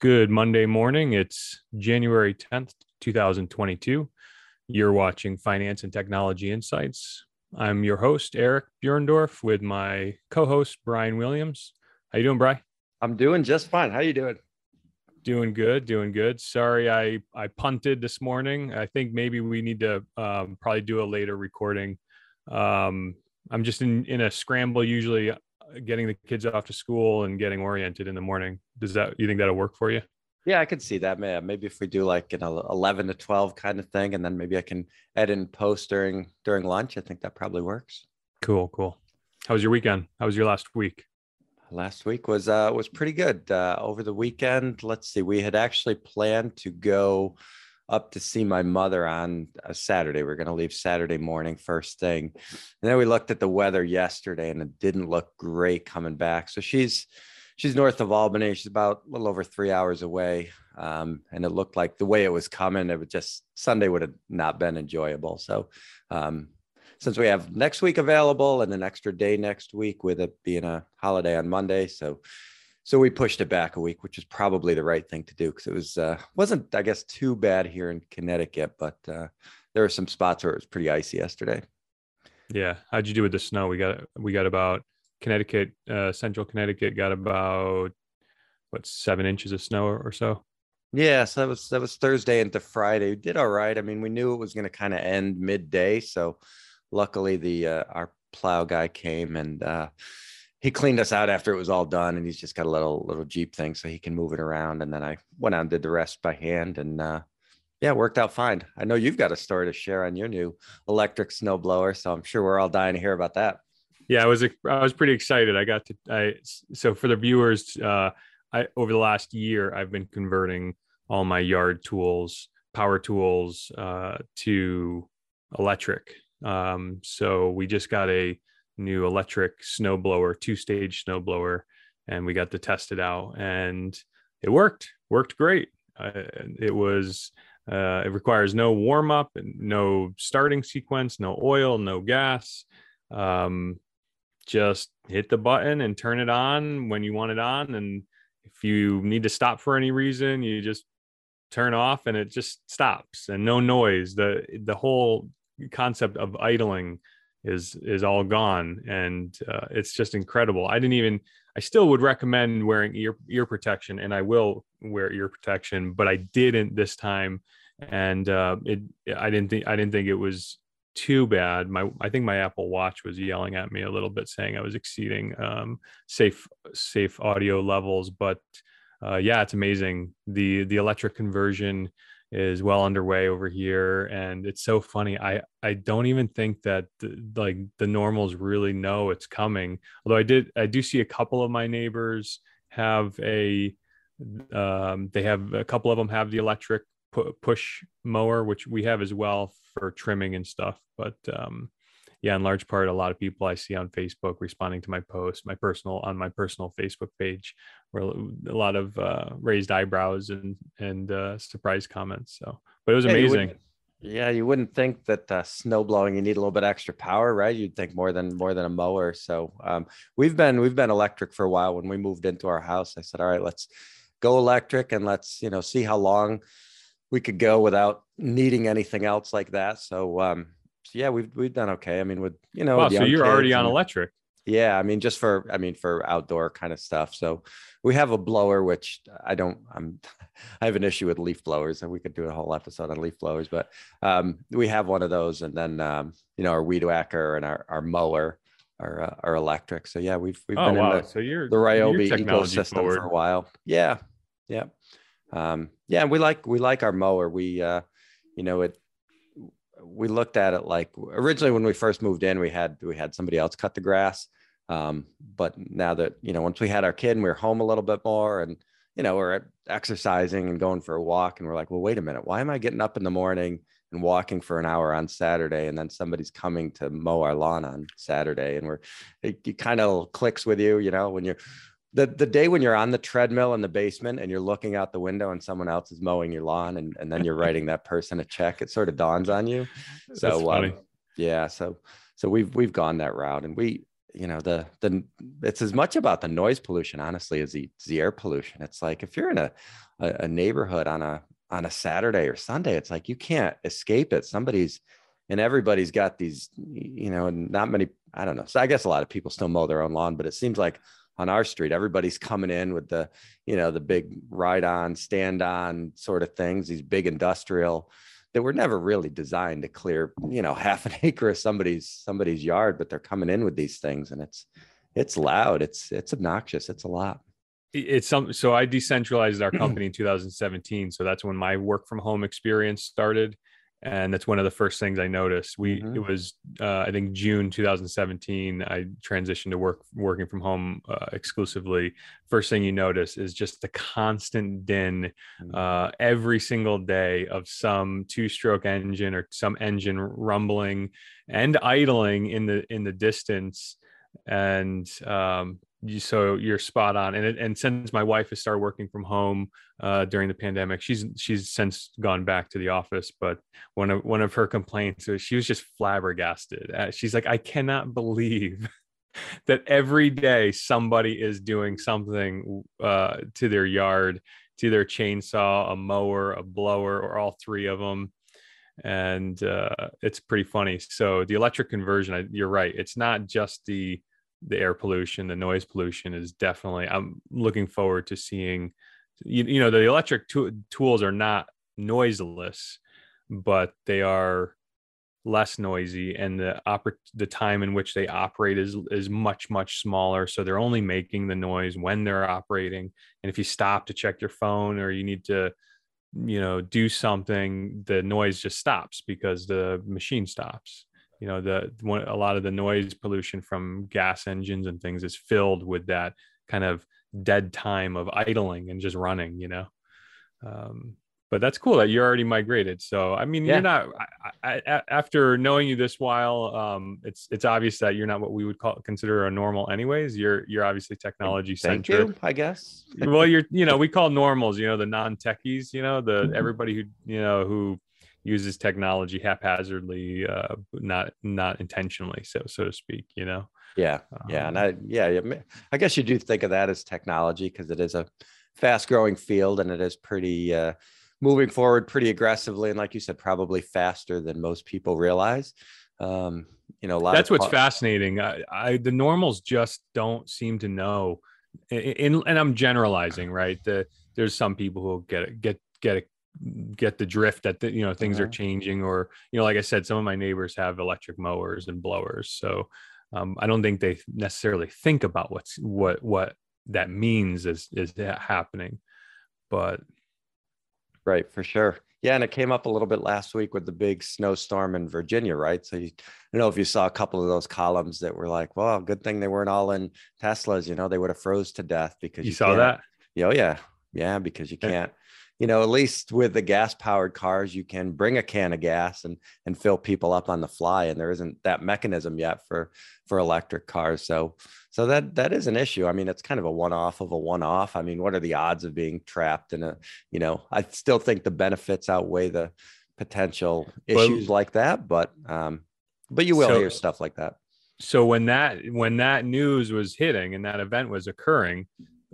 Good Monday morning. It's January 10th, 2022. You're watching Finance and Technology Insights. I'm your host, Eric Bjorndorf, with my co-host, Brian Williams. How you doing, Brian? I'm doing just fine. How you doing? Doing good, doing good. Sorry, I I punted this morning. I think maybe we need to um, probably do a later recording. Um, I'm just in in a scramble usually getting the kids off to school and getting oriented in the morning. Does that you think that'll work for you? Yeah, I could see that, man. Maybe if we do like an 11 to 12 kind of thing, and then maybe I can edit and post during during lunch. I think that probably works. Cool, cool. How was your weekend? How was your last week? Last week was uh was pretty good. Uh, over the weekend, let's see, we had actually planned to go up to see my mother on a Saturday. We are going to leave Saturday morning first thing. And then we looked at the weather yesterday and it didn't look great coming back. So she's she's north of Albany. She's about a little over three hours away. Um, and it looked like the way it was coming, it would just Sunday would have not been enjoyable. So um, since we have next week available and an extra day next week with it being a holiday on Monday. So so we pushed it back a week, which is probably the right thing to do because it was uh, wasn't I guess too bad here in Connecticut, but uh, there were some spots where it was pretty icy yesterday. Yeah, how'd you do with the snow? We got we got about Connecticut, uh, Central Connecticut got about what seven inches of snow or so. Yeah, so that was that was Thursday into Friday. We did all right. I mean, we knew it was going to kind of end midday, so luckily the uh, our plow guy came and uh, he cleaned us out after it was all done and he's just got a little little jeep thing so he can move it around and then i went out and did the rest by hand and uh, yeah worked out fine. I know you've got a story to share on your new electric snowblower so i'm sure we're all dying to hear about that. Yeah i was i was pretty excited. I got to i so for the viewers uh i over the last year i've been converting all my yard tools power tools uh to electric. Um so we just got a new electric snowblower, two stage snowblower, and we got to test it out, and it worked. Worked great. Uh, it was. Uh, it requires no warm up, no starting sequence, no oil, no gas. Um, just hit the button and turn it on when you want it on. And if you need to stop for any reason, you just turn off and it just stops and no noise. The the whole concept of idling is is all gone. And uh, it's just incredible. I didn't even i still would recommend wearing ear ear protection and i will wear ear protection but i didn't this time. And uh, it i didn't think i didn't think it was too bad. My i think my apple watch was yelling at me a little bit saying i was exceeding um, safe safe audio levels. But uh, yeah it's amazing. The the electric conversion is well underway over here and it's so funny i i don't even think that the, like the normals really know it's coming although i did i do see a couple of my neighbors have a um, they have a couple of them have the electric pu- push mower which we have as well for trimming and stuff but um, yeah, in large part, a lot of people I see on Facebook responding to my post, my personal on my personal Facebook page, where a lot of uh, raised eyebrows and and uh, surprise comments. So, but it was amazing. Yeah, you wouldn't think that uh, snow blowing you need a little bit extra power, right? You'd think more than more than a mower. So um, we've been we've been electric for a while. When we moved into our house, I said, "All right, let's go electric and let's you know see how long we could go without needing anything else like that." So um, so yeah, we've we've done okay. I mean, with you know, wow, so you're already on electric. Yeah, I mean, just for I mean, for outdoor kind of stuff. So we have a blower, which I don't. I'm I have an issue with leaf blowers, and we could do a whole episode on leaf blowers. But um, we have one of those, and then um, you know, our weed whacker and our our mower are uh, are electric. So yeah, we've we've oh, been wow. in the, so you're, the Ryobi ecosystem forward. for a while. Yeah, yeah, um, yeah. We like we like our mower. We uh, you know it we looked at it like originally when we first moved in, we had we had somebody else cut the grass. Um, but now that you know, once we had our kid and we were home a little bit more, and you know, we're exercising and going for a walk, and we're like, well, wait a minute, why am I getting up in the morning and walking for an hour on Saturday, and then somebody's coming to mow our lawn on Saturday, and we're it, it kind of clicks with you, you know, when you're the the day when you're on the treadmill in the basement and you're looking out the window and someone else is mowing your lawn and, and then you're writing that person a check, it sort of dawns on you. So um, Yeah. So so we've we've gone that route, and we you know the the it's as much about the noise pollution honestly as the, the air pollution. It's like if you're in a, a a neighborhood on a on a Saturday or Sunday, it's like you can't escape it. Somebody's and everybody's got these, you know, and not many, I don't know. So I guess a lot of people still mow their own lawn, but it seems like on our street, everybody's coming in with the, you know, the big ride on, stand on sort of things, these big industrial that were never really designed to clear, you know, half an acre of somebody's somebody's yard, but they're coming in with these things and it's it's loud. It's it's obnoxious. It's a lot. It's some so I decentralized our company in 2017. So that's when my work from home experience started and that's one of the first things I noticed. We mm-hmm. it was uh, I think June 2017. I transitioned to work working from home uh, exclusively. First thing you notice is just the constant din mm-hmm. uh, every single day of some two-stroke engine or some engine rumbling and idling in the in the distance, and um, so you're spot on. And and since my wife has started working from home uh, during the pandemic, she's she's since gone back to the office. But one of one of her complaints was she was just flabbergasted. She's like, I cannot believe that every day somebody is doing something uh, to their yard, to their chainsaw, a mower, a blower, or all three of them and uh, it's pretty funny. So the electric conversion, you're right. It's not just the the air pollution, the noise pollution is definitely. I'm looking forward to seeing. You, you know, the electric tools are not noiseless, but they are less noisy, and the oper- the time in which they operate is is much much smaller. So they're only making the noise when they're operating. And if you stop to check your phone or you need to you know do something the noise just stops because the machine stops you know the one, a lot of the noise pollution from gas engines and things is filled with that kind of dead time of idling and just running you know? Um, but that's cool that you're already migrated. So i mean yeah. you're not I, I, after knowing you this while um, it's it's obvious that you're not what we would call consider a normal anyways. You're you're obviously technology centric. I guess. Well you're you know we call normals you know the non-techies you know the mm-hmm. everybody who you know who uses technology haphazardly, uh, not not intentionally, so so to speak. You know. Yeah, yeah, and um, I yeah, I guess you do think of that as technology because it is a fast-growing field and it is pretty uh, moving forward pretty aggressively, and like you said, probably faster than most people realize. Um, you know, that's what's fascinating. I, I the normals just don't seem to know. In, in, and I'm generalizing, right? The, there's some people who get get get get the drift that the, you know things are changing or you know like i said some of my neighbors have electric mowers and blowers. So um, i don't think they necessarily think about what's what what that means is is that happening. But right for sure. Yeah and it came up a little bit last week with the big snowstorm in virginia right? So you I know if you saw a couple of those columns that were like well good thing they weren't all in teslas you know they would have froze to death because you, you saw that? Oh yeah. Yeah because you can't you know, at least with the gas powered cars, you can bring a can of gas and and fill people up on the fly. And there isn't that mechanism yet for for electric cars. So so that that is an issue. I mean, it's kind of a one off of a one off. I mean, what are the odds of being trapped in a, you know, I still think the benefits outweigh the potential issues well, like that, but um, but you will so, hear stuff like that. So when that when that news was hitting and that event was occurring,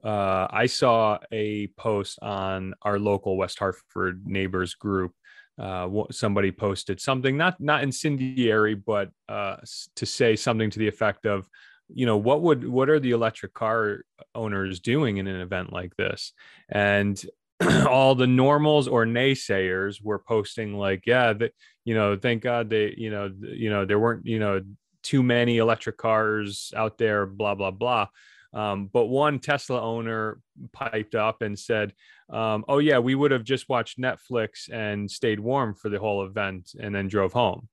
uh, I saw a post on our local West Hartford neighbors group. Uh, somebody posted something not not incendiary, but uh, to say something to the effect of, you know, what would what are the electric car owners doing in an event like this? And all the normals or naysayers were posting like, yeah, that you know, thank God they, you know, you know, there weren't, you know, too many electric cars out there, blah blah blah. Um, but one Tesla owner piped up and said, um, "Oh yeah, we would have just watched Netflix and stayed warm for the whole event, and then drove home."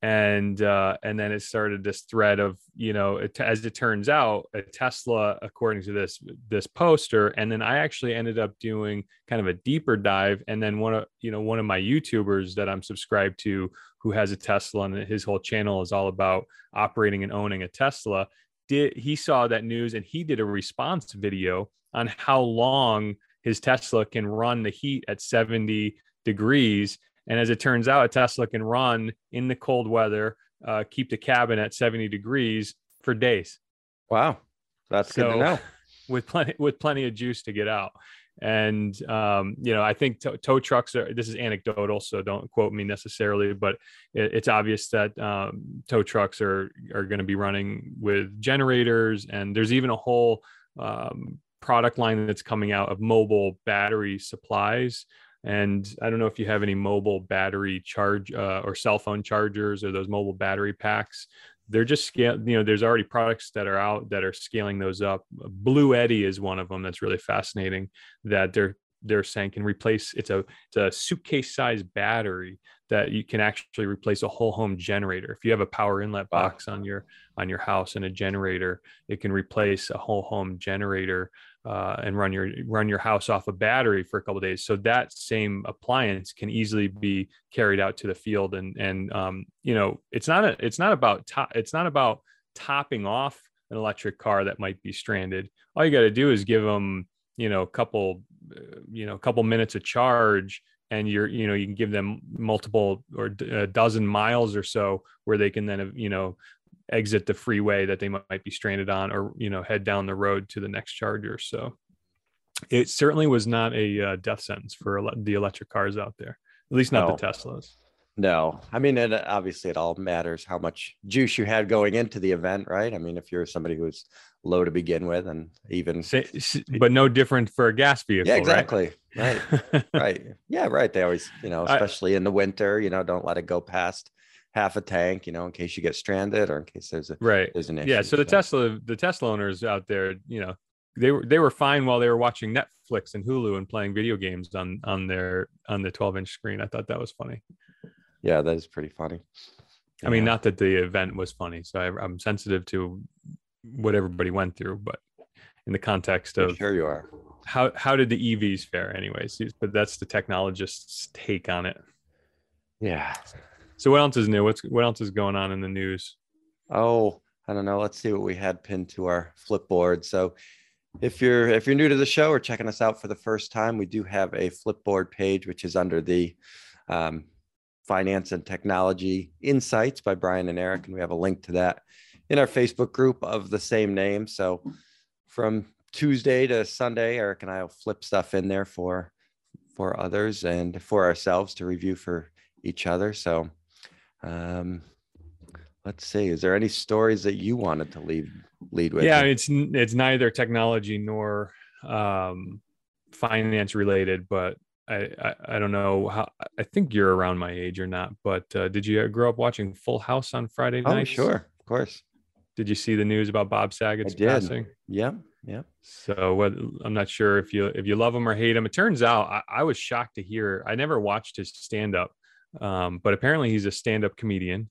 And uh, and then it started this thread of you know, it, as it turns out, a Tesla, according to this this poster, and then I actually ended up doing kind of a deeper dive, and then one of you know one of my YouTubers that I'm subscribed to who has a Tesla and his whole channel is all about operating and owning a Tesla did he saw that news and he did a response video on how long his Tesla can run the heat at 70 degrees. And as it turns out, a Tesla can run in the cold weather uh, keep the cabin at 70 degrees for days. Wow, that's so, good to know. With plenty with plenty of juice to get out, and um, you know, I think tow, trucks are. This is anecdotal, so don't quote me necessarily, but it, it's obvious that um, tow trucks are are going to be running with generators, and there's even a whole um, product line that's coming out of mobile battery supplies and I don't know if you have any mobile battery charge uh, or cell phone chargers or those mobile battery packs. They're just scale, you know, there's already products that are out that are scaling those up. Bluetti is one of them that's really fascinating that they're they're saying can replace it's a it's a suitcase size battery that you can actually replace a whole home generator if you have a power inlet box on your on your house and a generator it can replace a whole home generator uh, and run your run your house off a battery for a couple days. So that same appliance can easily be carried out to the field, and and um, you know it's not a it's not about to, it's not about topping off an electric car that might be stranded. All you got to do is give them you know a couple uh, you know a couple minutes of charge and you're you know you can give them multiple or a dozen miles or so where they can then you know exit the freeway that they might be stranded on or you know head down the road to the next charger. So it certainly was not a uh, death sentence for ele- the electric cars out there at least not no. the teslas. No. I mean it obviously it all matters how much juice you had going into the event right? I mean if you're somebody who's low to begin with and even but no different for a gas vehicle yeah exactly. Right. Right, right. yeah right. They always you know especially I, in the winter you know don't let it go past half a tank, you know, in case you get stranded or in case there's a right. There's an issue. Yeah. So the so. Tesla, the Tesla owners out there, you know, they were they were fine while they were watching Netflix and Hulu and playing video games on on their on the 12 inch screen. I thought that was funny. Yeah, that is pretty funny. I mean, not that the event was funny, so I, am sensitive to what everybody went through, but in the context of sure you are. How how did the EVs fare, anyways? But that's the technologist's take on it. Yeah, so what else is new? What's what else is going on in the news? Oh, I don't know. Let's see what we had pinned to our Flipboard. So if you're if you're new to the show or checking us out for the first time, we do have a Flipboard page, which is under the um, Finance and Technology Insights by Brian and Eric, and we have a link to that in our Facebook group of the same name. So from Tuesday to Sunday, Eric and I will flip stuff in there for for others and for ourselves to review for each other. So um, let's see. Is there any stories that you wanted to lead lead with? Yeah, it's it's neither technology nor um, finance related, but I, I, I don't know how. I think you're around my age or not. But uh, did you grow up watching Full House on Friday night? Oh, sure, of course. Did you see the news about Bob Saget's passing? Yeah, yeah. So what? I'm not sure if you if you love him or hate him. It turns out I, I was shocked to hear. I never watched his stand up, um, but apparently he's a stand-up comedian,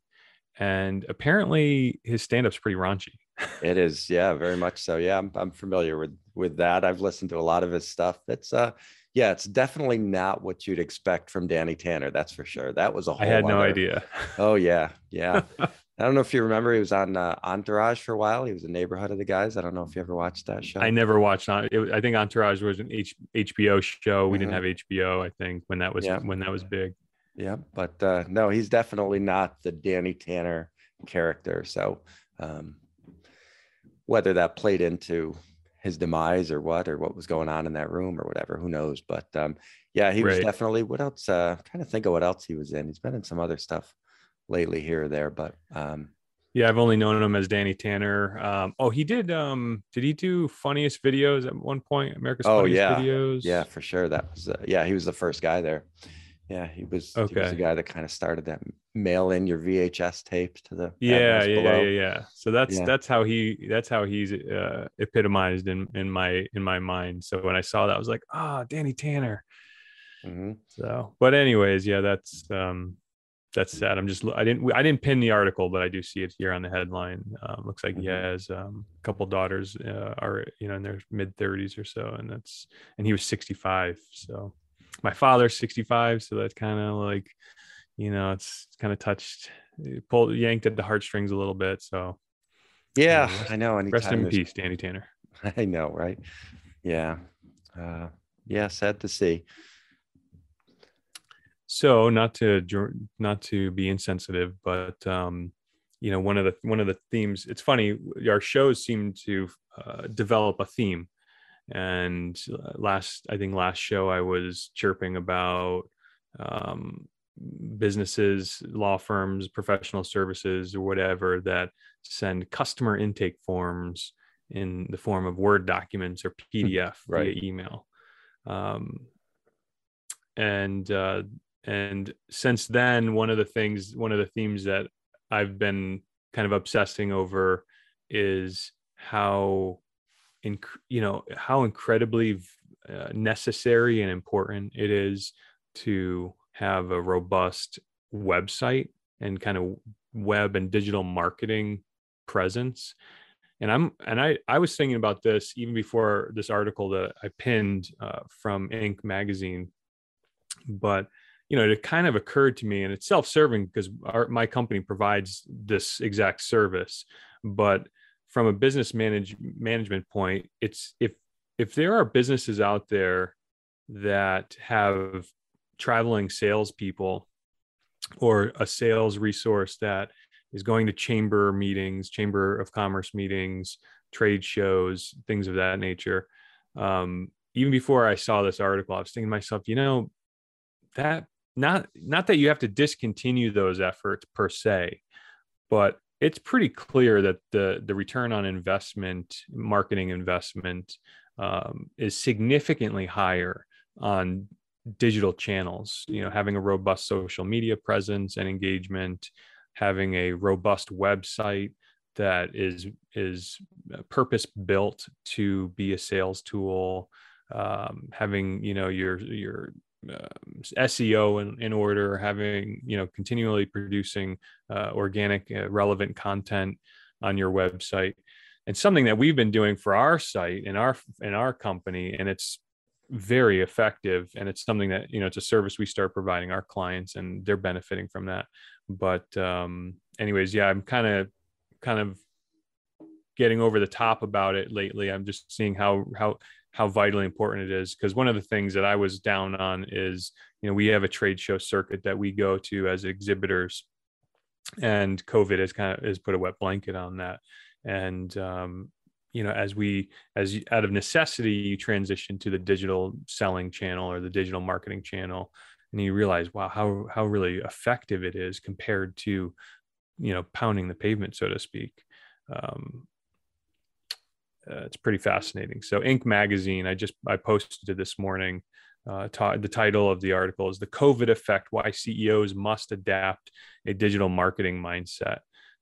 and apparently his stand-up's pretty raunchy. it is, yeah, very much so. Yeah, I'm, I'm familiar with with that. I've listened to a lot of his stuff. It's uh, yeah, it's definitely not what you'd expect from Danny Tanner. That's for sure. That was a whole. I had other... no idea. Oh yeah, yeah. I don't know if you remember, he was on uh, Entourage for a while. He was a neighborhood of the guys. I don't know if you ever watched that show. I never watched on. It, I think Entourage was an H, HBO show. We mm-hmm. didn't have HBO. I think when that was yeah. when that was big. Yeah, but uh, no, he's definitely not the Danny Tanner character. So um, whether that played into his demise or what, or what was going on in that room or whatever, who knows? But um, yeah, he was definitely. What else? Uh, I'm trying to think of what else he was in. He's been in some other stuff lately here or there, but um, yeah, I've only known him as Danny Tanner. Um, oh, he did. Um, did he do funniest videos at one point? America's oh, funniest yeah. videos. Yeah, for sure. That was uh, yeah. He was the first guy there. Yeah, he was. Okay. He was the guy that kind of started that mail in your VHS tapes to the. Yeah, yeah, yeah, yeah, So that's yeah. that's how he that's how he's uh, epitomized in in my in my mind. So when I saw that, I was like, ah, oh, Danny Tanner. Mm-hmm. So, but anyways, yeah, that's um that's sad. I'm just I didn't I didn't pin the article, but I do see it here on the headline. Um, looks like mm-hmm. he has um, a couple daughters uh, are you know in their mid 30s or so, and that's and he was 65. So my father's 65 so that's kind of like you know it's kind of touched pulled yanked at the heartstrings a little bit so yeah i know Anytime rest in peace danny tanner. I know right? Yeah uh yeah sad to see. So not to not to be insensitive but um you know one of the one of the themes it's funny our shows seem to uh, develop a theme and uh, last i think last show i was chirping about um, businesses law firms professional services or whatever that send customer intake forms in the form of word documents or pdf right. via email um, and uh, and since then one of the things one of the themes that i've been kind of obsessing over is how in you know how incredibly uh, necessary and important it is to have a robust website and kind of web and digital marketing presence. And i'm and i i was thinking about this even before this article that i pinned uh, from inc magazine. But you know it kind of occurred to me and it's self-serving because our, my company provides this exact service. But from a business manage, management point it's if if there are businesses out there that have traveling salespeople or a sales resource that is going to chamber meetings chamber of commerce meetings trade shows things of that nature um, even before i saw this article i was thinking to myself you know that not not that you have to discontinue those efforts per se but it's pretty clear that the the return on investment marketing investment um, is significantly higher on digital channels you know having a robust social media presence and engagement having a robust website that is is purpose built to be a sales tool um, having you know your your uh, SEO in, in order, having you know continually producing uh, organic, uh, relevant content on your website, and something that we've been doing for our site in our in our company, and it's very effective, and it's something that you know it's a service we start providing our clients, and they're benefiting from that. But um, anyways, yeah, I'm kind of kind of getting over the top about it lately. I'm just seeing how how how vitally important it is. Because one of the things that I was down on is you know we have a trade show circuit that we go to as exhibitors and covid has kind of has put a wet blanket on that. And um, you know as we as you, out of necessity you transition to the digital selling channel or the digital marketing channel and you realize wow how how really effective it is compared to you know pounding the pavement so to speak. Um, uh, it's pretty fascinating. So, Inc. magazine, I just I posted it this morning. Uh, the title of the article is "The COVID Effect: Why CEOs Must Adapt a Digital Marketing Mindset."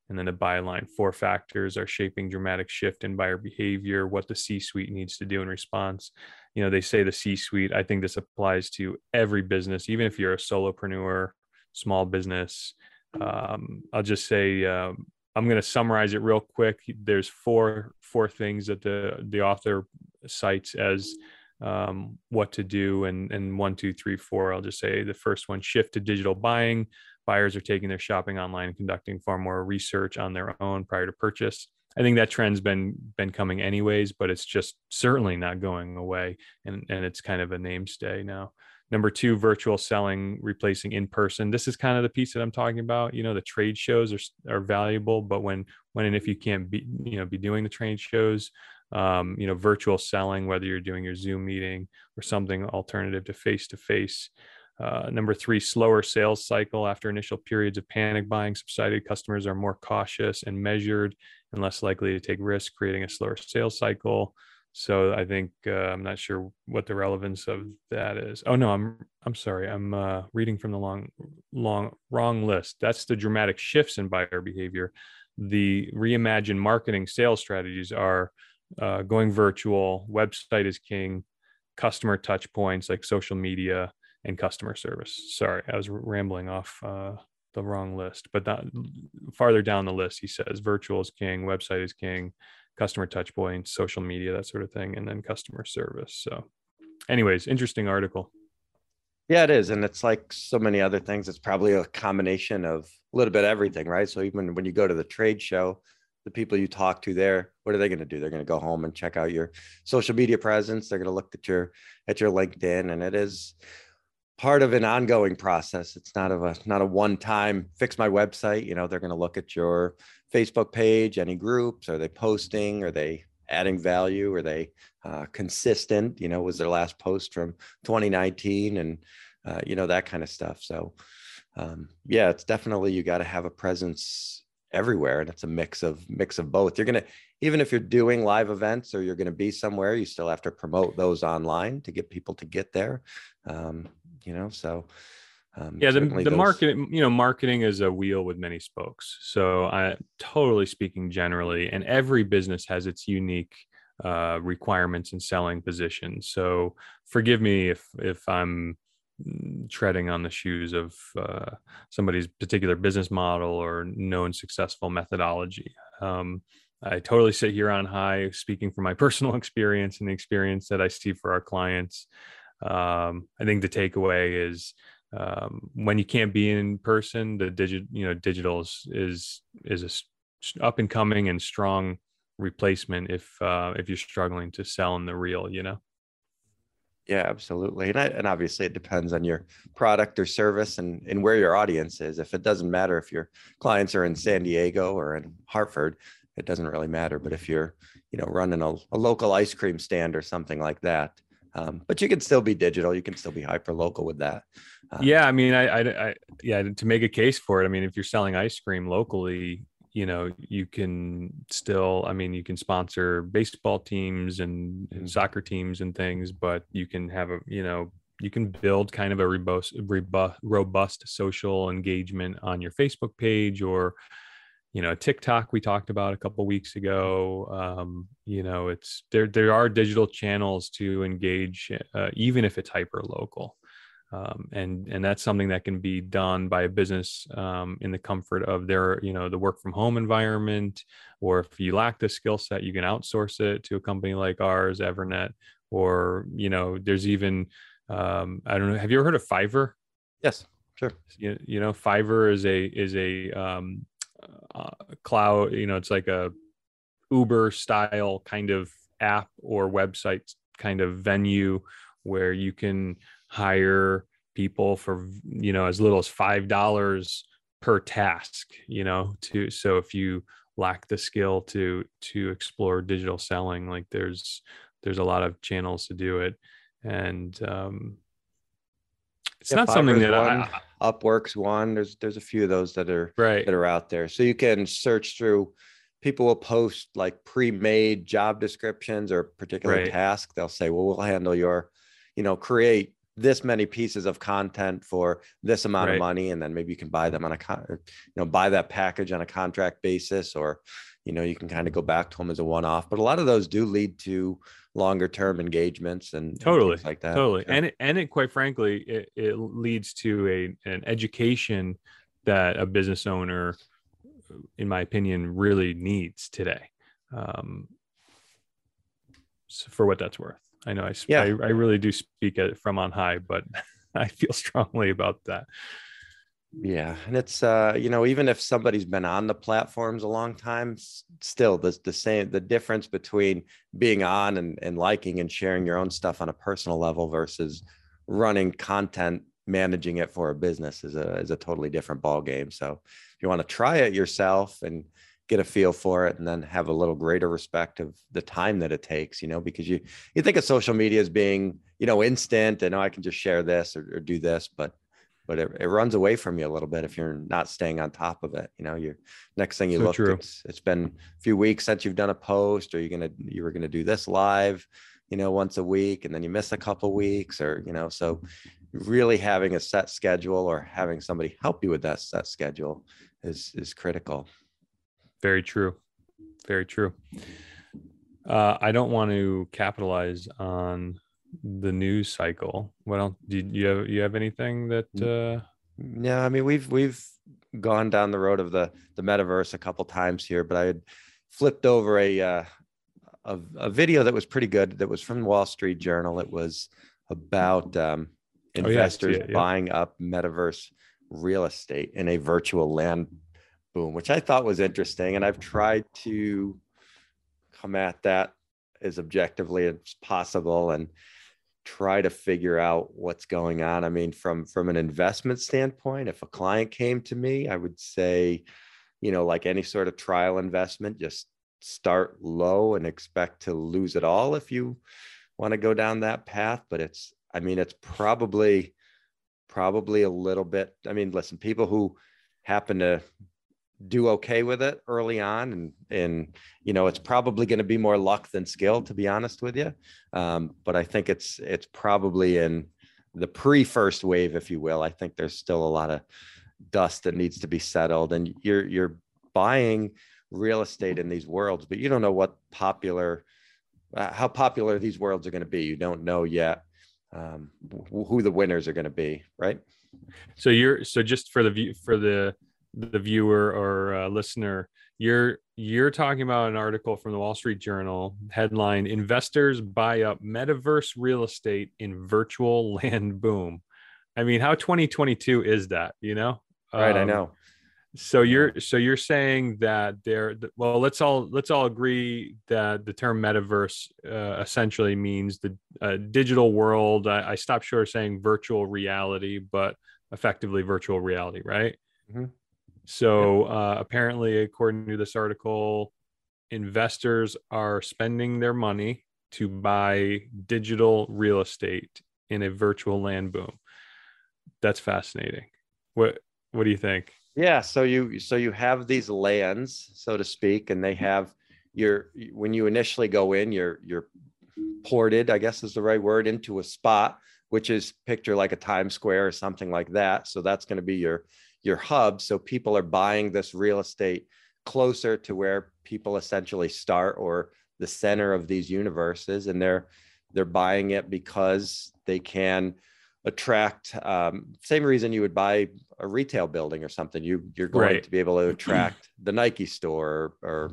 And then the byline: Four factors are shaping dramatic shift in buyer behavior. What the C-suite needs to do in response. You know, they say the C-suite. I think this applies to every business, even if you're a solopreneur, small business. Um, I'll just say um, I'm going to summarize it real quick. There's four four things that the the author cites as um, what to do, and and one, two, three, four. I'll just say the first one: shift to digital buying. Buyers are taking their shopping online and conducting far more research on their own prior to purchase. I think that trend's been been coming anyways, but it's just certainly not going away, and and it's kind of a namestay now. Number two, virtual selling replacing in person. This is kind of the piece that I'm talking about. You know, the trade shows are are valuable, but when when and if you can't be you know be doing the trade shows, um, you know, virtual selling, whether you're doing your Zoom meeting or something alternative to face to face. number three, slower sales cycle after initial periods of panic buying subsided. Customers are more cautious and measured and less likely to take risks, creating a slower sales cycle. So I think uh, I'm not sure what the relevance of that is. Oh no, I'm I'm sorry. I'm uh, reading from the long long wrong list. That's the dramatic shifts in buyer behavior. The reimagined marketing sales strategies are uh, going virtual, website is king, customer touch points like social media and customer service. Sorry, I was rambling off uh, the wrong list, but that, farther down the list, he says virtual is king, website is king, customer touch points, social media, that sort of thing, and then customer service. So, anyways, interesting article. Yeah, it is. And it's like so many other things. It's probably a combination of a little bit of everything, right? So even when you go to the trade show, the people you talk to there, what are they going to do? They're going to go home and check out your social media presence. They're going to look at your at your LinkedIn, and it is part of an ongoing process. It's not of a not a one time fix my website. You know, they're going to look at your Facebook page, any groups, are they posting? Are they adding value? Are they uh, consistent? You know, was their last post from 2019 and uh, you know that kind of stuff. So um, yeah, it's definitely you got to have a presence everywhere, and it's a mix of mix of both. You're gonna even if you're doing live events or you're going to be somewhere, you still have to promote those online to get people to get there. Um, you know, so um, yeah, the, the those... marketing, you know, marketing is a wheel with many spokes. So I totally speaking generally, and every business has its unique uh, requirements and selling positions. So forgive me if if I'm treading on the shoes of uh, somebody's particular business model or known successful methodology. Um, I totally sit here on high, speaking from my personal experience and the experience that I see for our clients. Um, I think the takeaway is um, when you can't be in person, the digit, you know, digital is is, is a up and coming and strong replacement if uh, if you're struggling to sell in the real, you know. Yeah, absolutely. And, I, and obviously it depends on your product or service and, and where your audience is. If it doesn't matter if your clients are in San Diego or in Hartford, it doesn't really matter. But if you're, you know, running a, a local ice cream stand or something like that, um, but you can still be digital. You can still be hyper local with that. Um, yeah, I mean, I, I, I, yeah, to make a case for it. I mean, if you're selling ice cream locally, you know you can still i mean you can sponsor baseball teams and, and, mm-hmm. soccer teams and things but you can have a you know you can build kind of a robust, robust social engagement on your facebook page or you know tiktok we talked about a couple weeks ago um, you know it's there there are digital channels to engage uh, even if it's hyper local um, and and that's something that can be done by a business um, in the comfort of their you know the work from home environment or if you lack the skill set you can outsource it to a company like ours evernet or you know there's even um, i don't know have you ever heard of fiverr? Yes sure. You, you know fiverr is a is a um, uh, cloud you know it's like a uber style kind of app or website kind of venue where you can hire people for you know as little as five dollars per task you know to so if you lack the skill to to explore digital selling like there's there's a lot of channels to do it. And um it's yeah, not something that one, I, Upwork's one. There's there's a few of those that are right. that are out there. So you can search through people will post like pre-made job descriptions or particular right. task they'll say well we'll handle your you know create this many pieces of content for this amount right. of money and then maybe you can buy them on a con- you know buy that package on a contract basis or you know you can kind of go back to them as a one-off but a lot of those do lead to longer term engagements and totally and like that totally yeah. and it, and it quite frankly it, it leads to a an education that a business owner in my opinion really needs today um, so for what that's worth I know I, yeah. I, I really do speak it from on high, but I feel strongly about that. Yeah, and it's uh, you know, even if somebody's been on the platforms a long time, still the the same the difference between being on and, and liking and sharing your own stuff on a personal level versus running content, managing it for a business is a is a totally different ball game. So if you want to try it yourself and get a feel for it and then have a little greater respect of the time that it takes you know because you you think of social media as being you know instant and oh, i can just share this or, or do this but but it, it, runs away from you a little bit if you're not staying on top of it you know you're next thing you so look true. it's it's been a few weeks since you've done a post or you're gonna you were gonna do this live you know once a week and then you miss a couple weeks or you know so really having a set schedule or having somebody help you with that set schedule is is critical very true. Very true. Uh, I don't want to capitalize on the news cycle. What else? Do you have you have anything that? Uh... Yeah, I mean we've we've gone down the road of the the metaverse a couple times here, but I had flipped over a uh, a, a video that was pretty good. That was from the Wall Street Journal. It was about um, investors oh, yeah, yeah. buying up metaverse real estate in a virtual land boom, which I thought was interesting. And I've tried to come at that as objectively as possible. And try to figure out what's going on. I mean, from from an investment standpoint, if a client came to me, I would say, you know, like any sort of trial investment, just start low and expect to lose it all if you want to go down that path. But it's, I mean, it's probably probably a little bit. I mean, listen, people who happen to do okay with it early on and and you know it's probably going to be more luck than skill to be honest with you um, but i think it's it's probably in the pre first wave if you will. I think there's still a lot of dust that needs to be settled and you're you're buying real estate in these worlds but you don't know what popular uh, how popular these worlds are going to be. You don't know yet um, who the winners are going to be right? So you're so just for the view for the the viewer or uh, listener, you're you're talking about an article from the Wall Street Journal headline: "Investors buy up metaverse real estate in virtual land boom." I mean, how 2022 is that? You know, right? Um, I know. So you're so you're saying that there. Well, let's all let's all agree that the term metaverse uh, essentially means the uh, digital world. I, I stopped short of saying virtual reality, but effectively virtual reality, right? Mm-hmm. So uh, apparently, according to this article, investors are spending their money to buy digital real estate in a virtual land boom. That's fascinating. What What do you think? Yeah, so you so you have these lands, so to speak, and they have your when you initially go in, you're you're ported, I guess is the right word, into a spot, which is picture like a Times Square or something like that. So that's going to be your your hub. So people are buying this real estate closer to where people essentially start or the center of these universes. And they're they're buying it because they can attract um, same reason you would buy a retail building or something. You you're going right. to be able to attract the Nike store or, or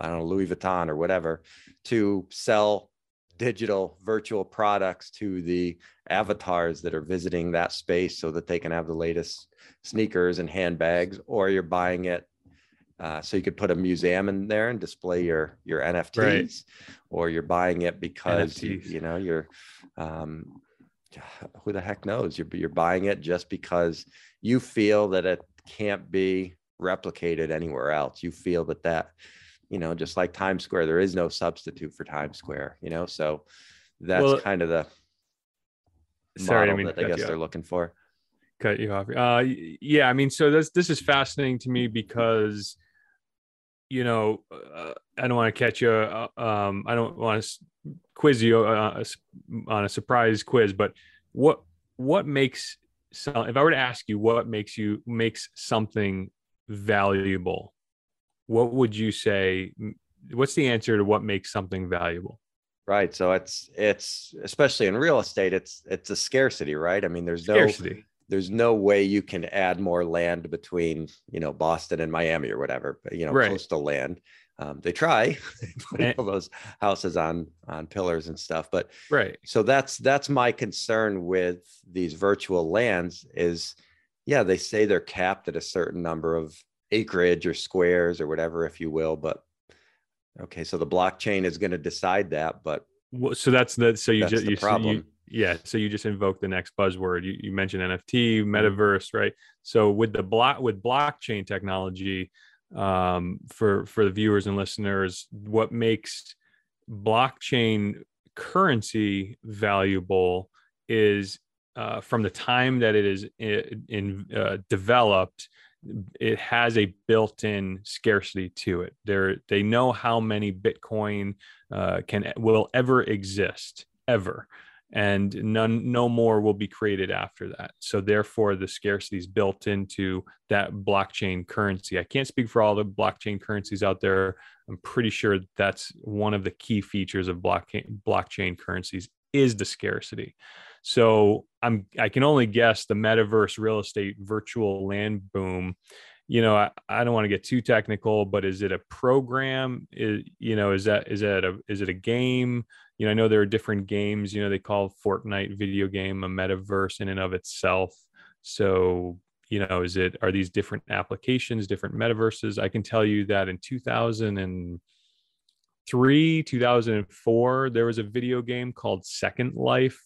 I don't know Louis Vuitton or whatever to sell digital virtual products to the avatars that are visiting that space so that they can have the latest sneakers and handbags or you're buying it uh, so you could put a museum in there and display your your nfts right. or you're buying it because you, you, know you're um, who the heck knows? You're, you're buying it just because you feel that it can't be replicated anywhere else. You feel that that you know, just like Times Square, there is no substitute for Times Square, you know, so that's well, kind of the sorry, I mean, that I guess they're looking for. Cut you off. Uh, yeah, I mean, so this this is fascinating to me because, you know, uh, I don't want to catch you. Uh, um, I don't want to quiz you uh, on a surprise quiz, but what what makes some? If I were to ask you, what makes you makes something valuable what would you say what's the answer to what makes something valuable right so it's it's especially in real estate it's it's a scarcity right i mean there's no scarcity. there's no way you can add more land between you know boston and miami or whatever you know right. coastal land um, they try put all those houses on on pillars and stuff but right so that's that's my concern with these virtual lands is yeah they say they're capped at a certain number of acreage or squares or whatever, if you will. But okay, so the blockchain is going to decide that. But well, so that's the so you just you, problem. You, yeah, so you just invoke the next buzzword. You, you mentioned NFT, mm-hmm. metaverse, right? So with the block with blockchain technology, um, for for the viewers and listeners, what makes blockchain currency valuable is uh, from the time that it is in, in uh, developed it has a built-in scarcity to it. There, they know how many Bitcoin uh, can will ever exist ever, and none, no more will be created after that. So therefore, the scarcity is built into that blockchain currency. I can't speak for all the blockchain currencies out there. I'm pretty sure that's one of the key features of blockchain blockchain currencies is the scarcity. So I'm I can only guess the metaverse real estate virtual land boom. You know, I, I don't want to get too technical, but is it a program? Is you know, is that is that a is it a game? You know, I know there are different games. You know, they call Fortnite video game a metaverse in and of itself. So you know is it are these different applications different metaverses i can tell you that in 2003 2004 there was a video game called second life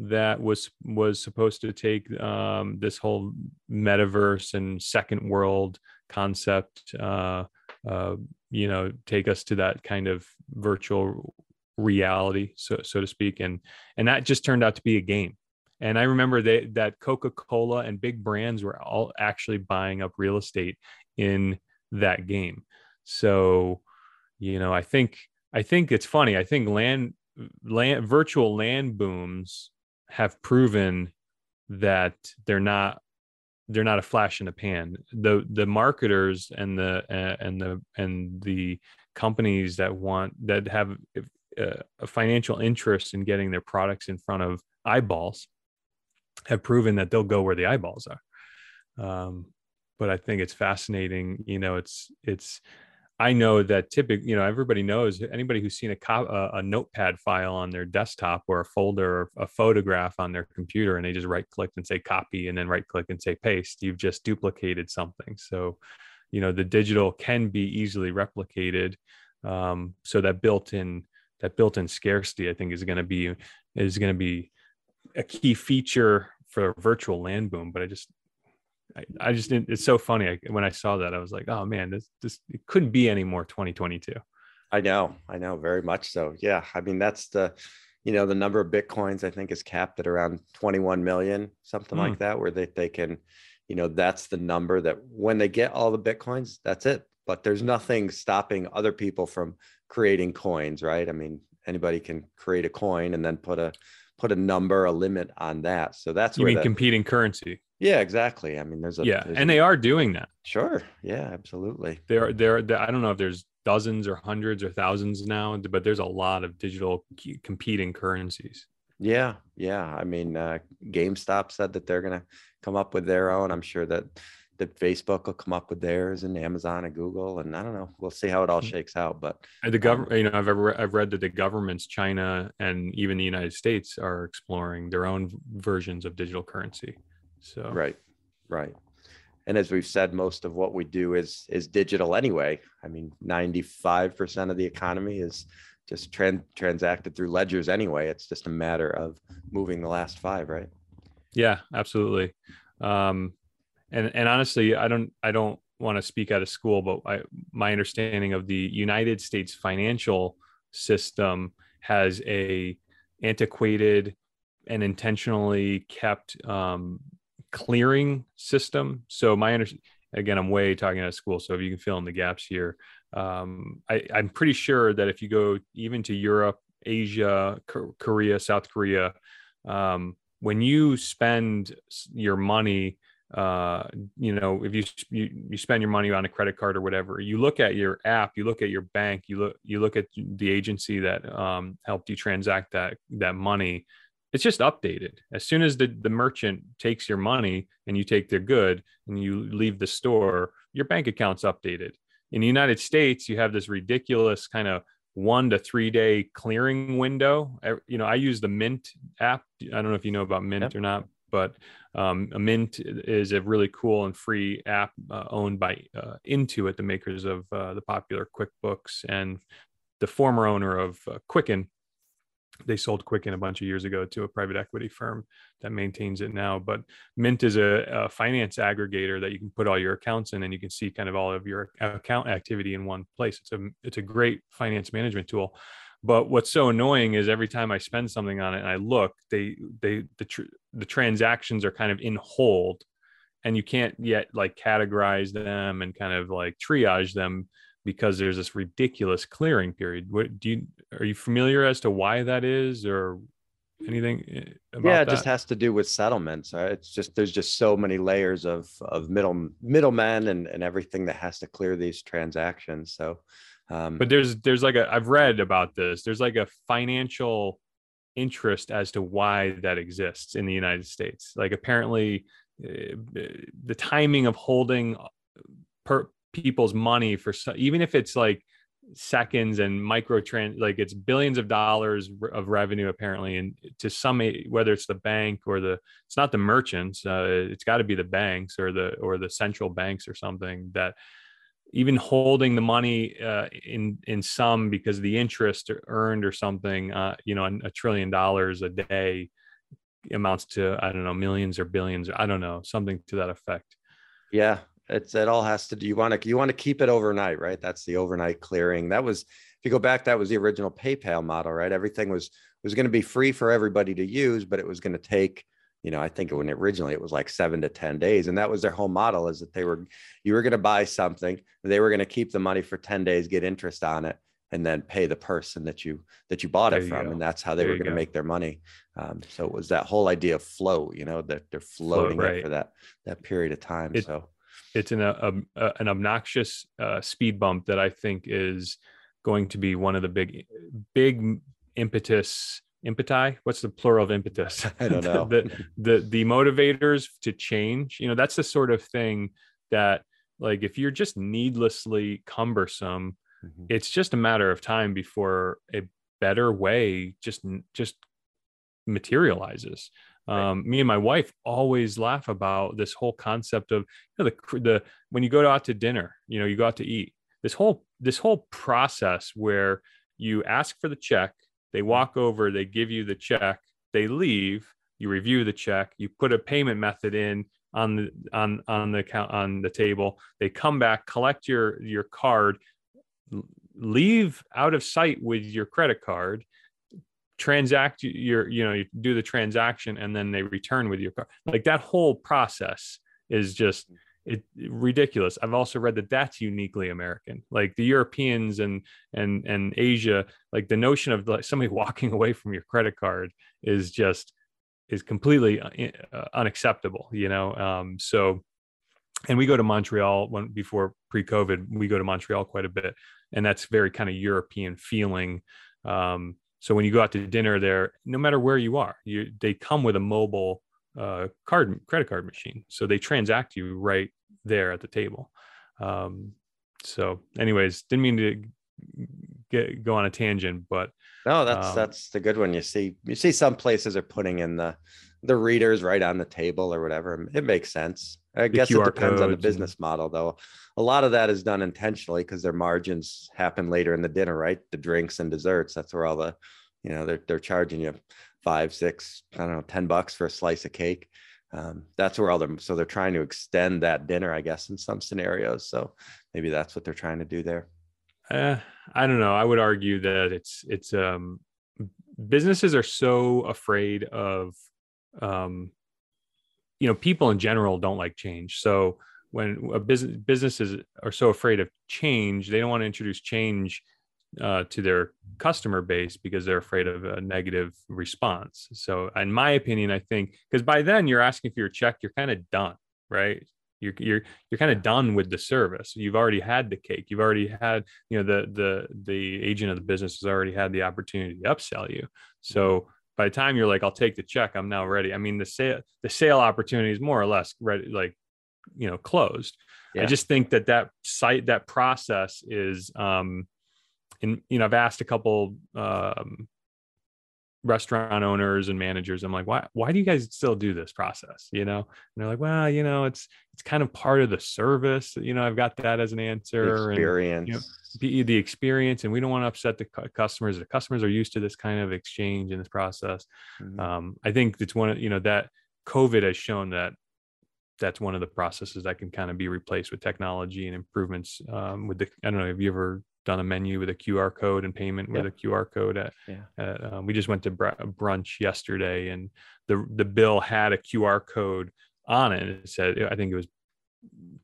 that was was supposed to take um, this whole metaverse and second world concept uh, uh, you know take us to that kind of virtual reality so so to speak. And and that just turned out to be a game. And i remember that that coca-cola and big brands were all actually buying up real estate in that game. So you know i think i think it's funny. I think land land virtual land booms have proven that they're not they're not a flash in the pan. The the marketers and the uh, and the and the companies that want that have uh, a financial interest in getting their products in front of eyeballs have proven that they'll go where the eyeballs are. Um, but i think it's fascinating you know it's it's I know that typically, you know, everybody knows anybody who's seen a, co- a, notepad file on their desktop or a folder or a photograph on their computer and they just right click and say copy and then right click and say paste, you've just duplicated something. So, you know, the digital can be easily replicated. Um, so that built in that built in scarcity, I think is going to be is going to be a key feature for virtual land boom. But I just I, I just didn't, it's so funny. I, when I saw that, I was like, oh man, this, this, it couldn't be any more 2022. I know, I know very much so. Yeah. I mean, that's the, you know, the number of Bitcoins I think is capped at around 21 million, something mm. like that, where they, they can, you know, that's the number that when they get all the Bitcoins, that's it. But there's nothing stopping other people from creating coins, right? I mean, anybody can create a coin and then put a, put a number, a limit on that. So that's you mean the, competing currency. Yeah, exactly. I mean, there's a yeah, there's and a, they are doing that. Sure. Yeah, absolutely. There, there. I don't know if there's dozens or hundreds or thousands now, but there's a lot of digital competing currencies. Yeah, yeah. I mean, uh, GameStop said that they're gonna come up with their own. I'm sure that that Facebook will come up with theirs, and Amazon and Google, and I don't know. We'll see how it all mm. shakes out. But the government, um, you know, I've ever I've read that the governments, China and even the United States, are exploring their own versions of digital currency. So right, right. And as we've said, most of what we do is is digital anyway. I mean, 95% of the economy is just trans- transacted through ledgers anyway. It's just a matter of moving the last five, right? Yeah, absolutely. Um, and and honestly, I don't I don't want to speak out of school, but I, my understanding of the United States financial system has a antiquated and intentionally kept um, clearing system. So my under, again, I'm way talking out of school. So if you can fill in the gaps here, um, I, I'm pretty sure that if you go even to Europe, Asia, Korea, South Korea, um, when you spend your money, uh, you know, if you, you you spend your money on a credit card or whatever, you look at your app, you look at your bank, you look you look at the agency that um, helped you transact that that money it's just updated. As soon as the, the merchant takes your money and you take their good and you leave the store your bank account's updated. In the united states you have this ridiculous kind of one to three day clearing window. You know i use the mint app. I don't know if you know about mint yep. or not but um, mint is a really cool and free app uh, owned by uh, intuit the makers of uh, the popular quickbooks and the former owner of uh, quicken they sold Quicken a bunch of years ago to a private equity firm that maintains it now. But Mint is a, a, finance aggregator that you can put all your accounts in, and you can see kind of all of your account activity in one place. It's a it's a great finance management tool. But what's so annoying is every time I spend something on it and I look, they they the tr- the transactions are kind of in hold, and you can't yet like categorize them and kind of like triage them because there's this ridiculous clearing period. What do you are you familiar as to why that is or anything eh, yeah it that? just has to do with settlements right? it's just there's just so many layers of of middle middlemen and and everything that has to clear these transactions so um, but there's there's like a i've read about this there's like a financial interest as to why that exists in the united states. Like apparently uh, the timing of holding per people's money for even if it's like seconds and micro trans like it's billions of dollars of revenue apparently and to some whether it's the bank or the it's not the merchants uh, it's got to be the banks or the or the central banks or something that even holding the money uh, in in some because the interest earned or something uh, you know a trillion dollars a day amounts to I don't know millions or billions. or I don't know something to that effect. Yeah, it's it all has to do. You want to you want to keep it overnight, right? That's the overnight clearing. That was if you go back, that was the original PayPal model, right? Everything was was going to be free for everybody to use, but it was going to take you know, I think when originally it was like seven to 10 days. And that was their whole model is that they were, you were going to buy something, they were going to keep the money for 10 days, get interest on it, and then pay the person that you, that you bought there it from. And that's how they there were going to make their money. Um, so it was that whole idea of flow, you know, that they're floating Float, right. it for that, that period of time. It, so it's an, a, a, an obnoxious uh, speed bump that I think is going to be one of the big, big impetus impeti what's the plural of impetus i don't know the, the the motivators to change you know that's the sort of thing that like if you're just needlessly cumbersome mm-hmm. it's just a matter of time before a better way just just materializes right. um, me and my wife always laugh about this whole concept of you know, the the when you go out to dinner you know you go out to eat this whole this whole process where you ask for the check they walk over, they give you the check, they leave, you review the check, you put a payment method in on the on on the account on the table. They come back, collect your your card, leave out of sight with your credit card, transact your you know you do the transaction and then they return with your card. Like that whole process is just it, ridiculous. I've also read that that's uniquely American. Like the Europeans and and and Asia, like the notion of like somebody walking away from your credit card is just is completely uh, unacceptable. You know, um, so and we go to Montreal when before pre-COVID, we go to Montreal quite a bit, and that's very kind of European feeling. Um, so when you go out to dinner there, no matter where you are, you they come with a mobile uh, card credit card machine, so they transact you right there at the table. Um, so, anyways, didn't mean to get go on a tangent, but no, that's um, that's the good one. You see, you see, some places are putting in the the readers right on the table or whatever. It makes sense. I guess QR it depends on the business and... model, though. A lot of that is done intentionally because their margins happen later in the dinner, right? The drinks and desserts. That's where all the, you know, they're they're charging you five, six, I don't know, ten bucks for a slice of cake. Um, that's where all them so they're trying to extend that dinner i guess in some scenarios. So maybe that's what they're trying to do there. Uh, i don't know. I would argue that it's it's um businesses are so afraid of um you know people in general don't like change. So when a business businesses are so afraid of change they don't want to introduce change uh, to their customer base because they're afraid of a negative response. So, in my opinion, I think because by then you're asking for your check, you're kind of done, right? You're you're you're kind of done with the service. You've already had the cake. You've already had you know the the the agent of the business has already had the opportunity to upsell you. So by the time you're like, I'll take the check, I'm now ready. I mean, the sale the sale opportunity is more or less ready, like you know, closed. Yeah. I just think that that site that process is um and you know i've asked a couple um, restaurant owners and managers i'm like why why do you guys still do this process? You know? And they're like well you know it's it's kind of part of the service you know i've got that as an answer experience and, you know, the, experience and we don't want to upset the customers. The customers are used to this kind of exchange in this process. Mm-hmm. um, i think it's one of you know that covid has shown that that's one of the processes that can kind of be replaced with technology and improvements um, with the i don't know have you ever done a menu with a QR code and payment with a QR code. At, yeah. At, um, we just went to br- brunch yesterday, and the the bill had a QR code on it. It said, I think it was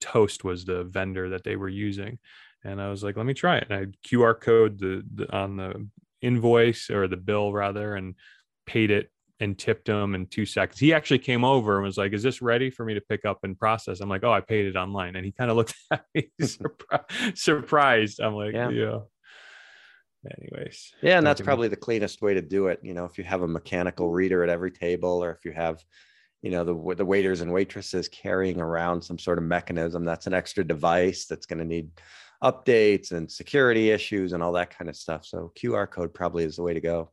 Toast was the vendor that they were using, and I was like, let me try it. And I QR code the, the on the invoice or the bill rather, and paid it and tipped him in two seconds. He actually came over and was like, "Is this ready for me to pick up and process?" I'm like, "Oh, I paid it online," and he kind of looked at me hmm. surpri- surprised. I'm like, "Yeah." yeah. Anyways, yeah, and that's probably the cleanest way to do it. You know, if you have a mechanical reader at every table, or if you have, you know, the the waiters and waitresses carrying around some sort of mechanism, that's an extra device that's going to need updates and security issues and all that kind of stuff. So QR code probably is the way to go.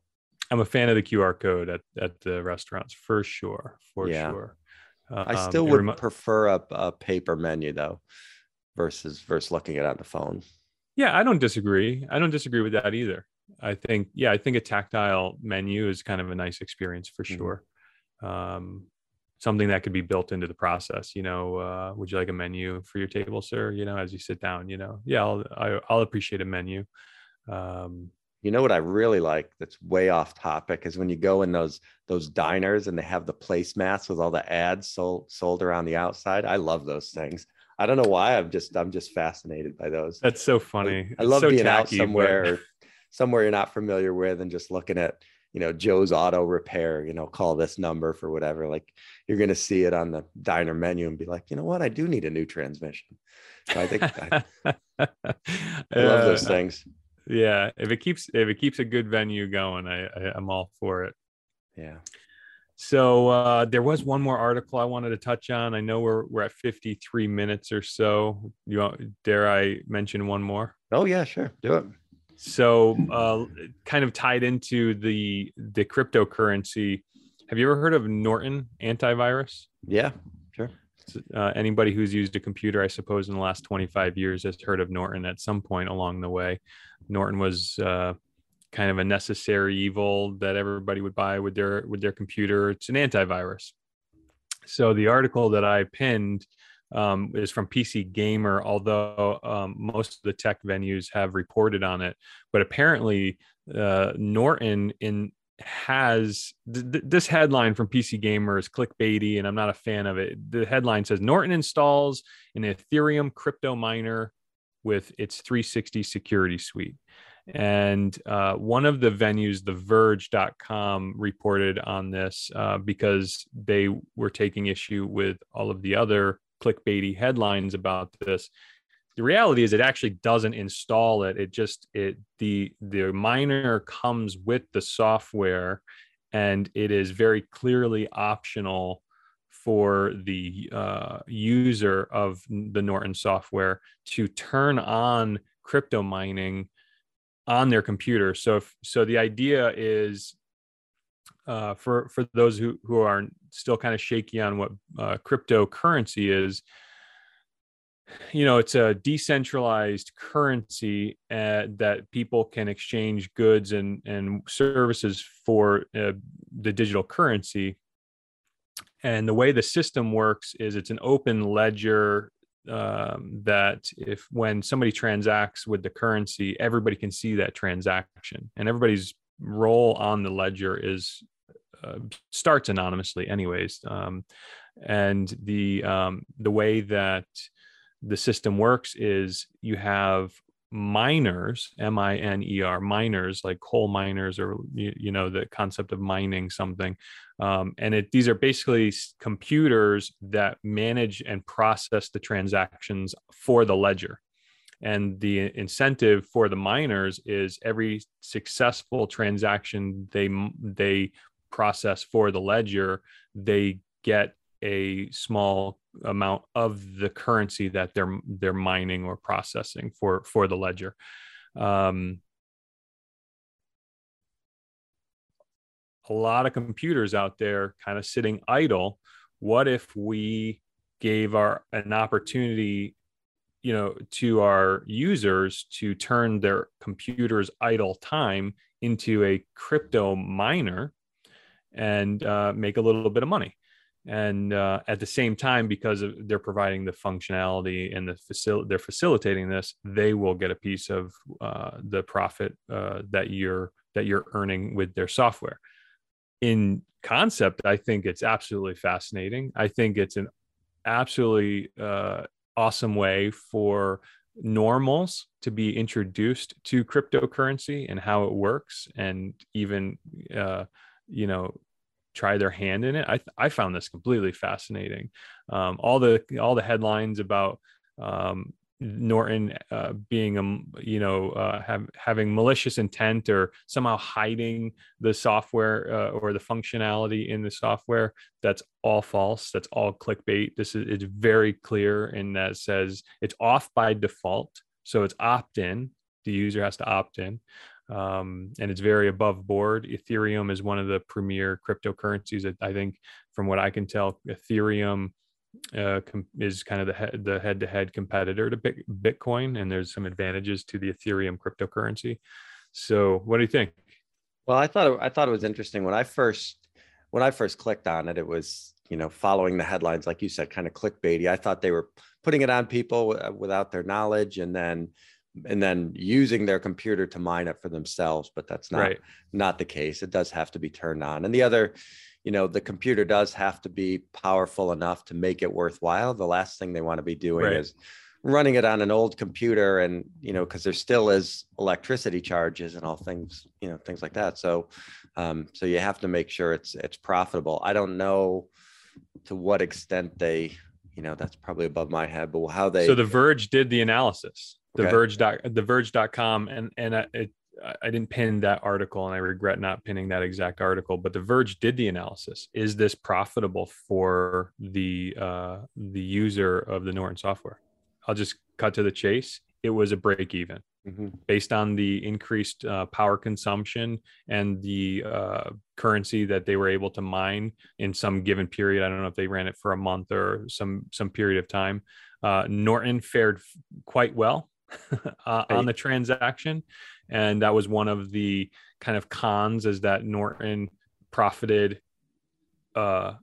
I'm a fan of the QR code at, at the restaurants for sure. For yeah. sure. Uh, I still um, would rem- prefer a, a paper menu though, versus versus looking at it on the phone. Yeah, I don't disagree. I don't disagree with that either. I think, yeah, I think a tactile menu is kind of a nice experience for mm-hmm. sure. um, something that could be built into the process. You know, uh, would you like a menu for your table, sir? You know, as you sit down, you know, yeah, I'll, I, will i will appreciate a menu. Um, you know what I really like that's way off topic is when you go in those those diners and they have the placemats with all the ads sold sold around the outside. I love those things. I don't know why. I'm just I'm just fascinated by those. That's so funny. I, I love so being tacky, out somewhere but... somewhere you're not familiar with and just looking at you know Joe's Auto Repair. You know, call this number for whatever. Like you're gonna see it on the diner menu and be like, you know what, I do need a new transmission. So I think I, I love those uh, things. Yeah, if it keeps if it keeps a good venue going, I, I I'm all for it. Yeah. So uh, there was one more article I wanted to touch on. I know we're we're at 53 minutes or so. You want, dare I mention one more? Oh yeah, sure, do it. So, uh, kind of tied into the the cryptocurrency. Have you ever heard of Norton antivirus? Yeah. Uh, anybody who's used a computer, I suppose, in the last 25 years has heard of Norton at some point along the way. Norton was uh, kind of a necessary evil that everybody would buy with their with their computer. It's an antivirus. So the article that I pinned um, is from PC Gamer, although um, most of the tech venues have reported on it. But apparently, uh, Norton in has th- this headline from PC Gamer is clickbaity, and I'm not a fan of it. The headline says Norton installs an Ethereum crypto miner with its 360 security suite. And uh, one of the venues, the verge.com, reported on this uh, because they were taking issue with all of the other clickbaity headlines about this. The reality is it actually doesn't install it. It just it the the miner comes with the software and it is very clearly optional for the uh, user of the Norton software to turn on crypto mining on their computer. So, if, so the idea is uh, for for those who who are still kind of shaky on what uh, cryptocurrency is. You know, it's a decentralized currency uh, that people can exchange goods and and services for uh, the digital currency. And the way the system works is it's an open ledger um, that if when somebody transacts with the currency, everybody can see that transaction, and everybody's role on the ledger is uh, starts anonymously, anyways. Um, and the um, the way that the system works is you have miners m-i-n-e-r miners like coal miners or you, you know the concept of mining something. Um, and it these are basically computers that manage and process the transactions for the ledger. And the incentive for the miners is every successful transaction they they process for the ledger they get a small amount of the currency that they're they're mining or processing for for the ledger. Um, a lot of computers out there kind of sitting idle. What if we gave our an opportunity you know to our users to turn their computers idle time into a crypto miner and uh, make a little bit of money and uh, at the same time because they're providing the functionality and the facil- they're facilitating this they will get a piece of uh, the profit uh, that you're that you're earning with their software. In concept i think it's absolutely fascinating. I think it's an absolutely uh, awesome way for normals to be introduced to cryptocurrency and how it works and even uh, you know try their hand in it. I I found this completely fascinating. Um, all the all the headlines about um, Norton uh, being a you know uh, have, having malicious intent or somehow hiding the software uh, or the functionality in the software. That's all false. That's all clickbait. This is it's very clear in that says it's off by default, so it's opt in. The user has to opt in um, and it's very above board. Ethereum is one of the premier cryptocurrencies. I think, from what I can tell, Ethereum uh, com- is kind of the he- the head to head competitor to Bitcoin, and there's some advantages to the Ethereum cryptocurrency. So, what do you think? Well, I thought it, I thought it was interesting when I first when I first clicked on it, it was you know following the headlines, like you said, kind of clickbaity. I thought they were putting it on people uh, without their knowledge, and then and then using their computer to mine it for themselves. But that's not right. not the case. It does have to be turned on. And the other, you know, the computer does have to be powerful enough to make it worthwhile. The last thing they want to be doing right. is running it on an old computer and you know because there still is electricity charges and all things you know things like that so um, so you have to make sure it's it's profitable i don't know to what extent they you know that's probably above my head but how they so the verge did the analysis the okay. verge dot the verge.com and and it, I didn't pin that article and I regret not pinning that exact article, but The Verge did the analysis. Is this profitable for the uh, the user of the Norton software? I'll just cut to the chase. It was a break even mm-hmm. based on the increased uh, power consumption and the uh, currency that they were able to mine in some given period. I don't know if they ran it for a month or some some period of time. Uh, Norton fared quite well uh, on the transaction, and that was one of the kind of cons is that Norton profited uh,